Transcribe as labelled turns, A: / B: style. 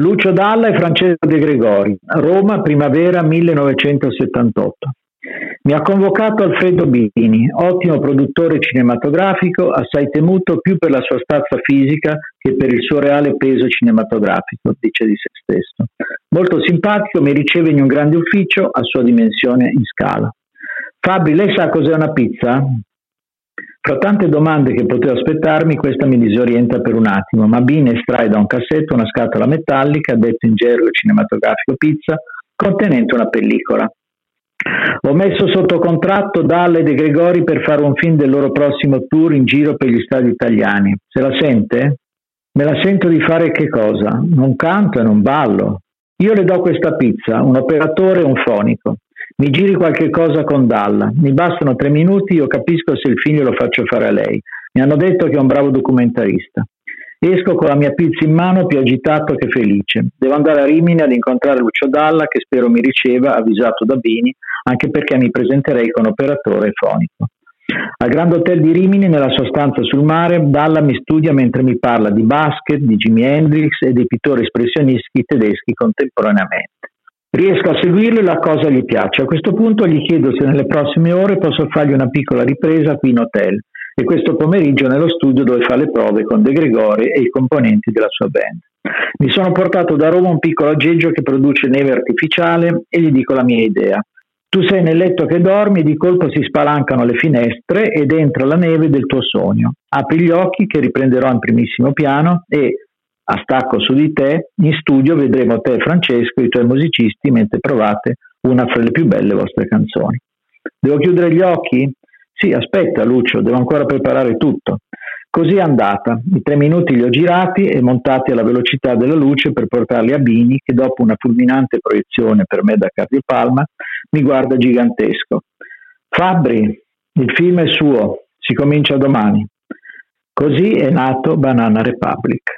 A: Lucio Dalla e Francesco De Gregori, Roma, primavera 1978. Mi ha convocato Alfredo Bini, ottimo produttore cinematografico, assai temuto più per la sua stazza fisica che per il suo reale peso cinematografico, dice di se stesso. Molto simpatico, mi riceve in un grande ufficio a sua dimensione in scala. Fabri, lei sa cos'è una pizza? Fra tante domande che potevo aspettarmi, questa mi disorienta per un attimo, ma Bean estrae da un cassetto una scatola metallica, detto in gergo cinematografico pizza, contenente una pellicola. Ho messo sotto contratto Dalle De Gregori per fare un film del loro prossimo tour in giro per gli stadi italiani. Se la sente? Me la sento di fare che cosa? Non canto e non ballo. Io le do questa pizza, un operatore e un fonico. Mi giri qualche cosa con Dalla. Mi bastano tre minuti, io capisco se il figlio lo faccio fare a lei. Mi hanno detto che è un bravo documentarista. Esco con la mia pizza in mano più agitato che felice. Devo andare a Rimini ad incontrare Lucio Dalla che spero mi riceva, avvisato da Bini, anche perché mi presenterei con operatore fonico. Al Grand Hotel di Rimini, nella sua stanza sul mare, Dalla mi studia mentre mi parla di basket, di Jimi Hendrix e dei pittori espressionisti tedeschi contemporaneamente. Riesco a seguirlo e la cosa gli piace. A questo punto gli chiedo se nelle prossime ore posso fargli una piccola ripresa qui in hotel e questo pomeriggio nello studio dove fa le prove con De Gregori e i componenti della sua band. Mi sono portato da Roma un piccolo aggeggio che produce neve artificiale e gli dico la mia idea. Tu sei nel letto che dormi e di colpo si spalancano le finestre ed entra la neve del tuo sogno. Apri gli occhi che riprenderò in primissimo piano e a stacco su di te, in studio vedremo te Francesco i tuoi musicisti mentre provate una fra le più belle vostre canzoni. Devo chiudere gli occhi? Sì, aspetta Lucio, devo ancora preparare tutto. Così è andata. I tre minuti li ho girati e montati alla velocità della luce per portarli a Bini, che dopo una fulminante proiezione per me da cardiopalma mi guarda gigantesco. Fabri, il film è suo, si comincia domani. Così è nato Banana Republic.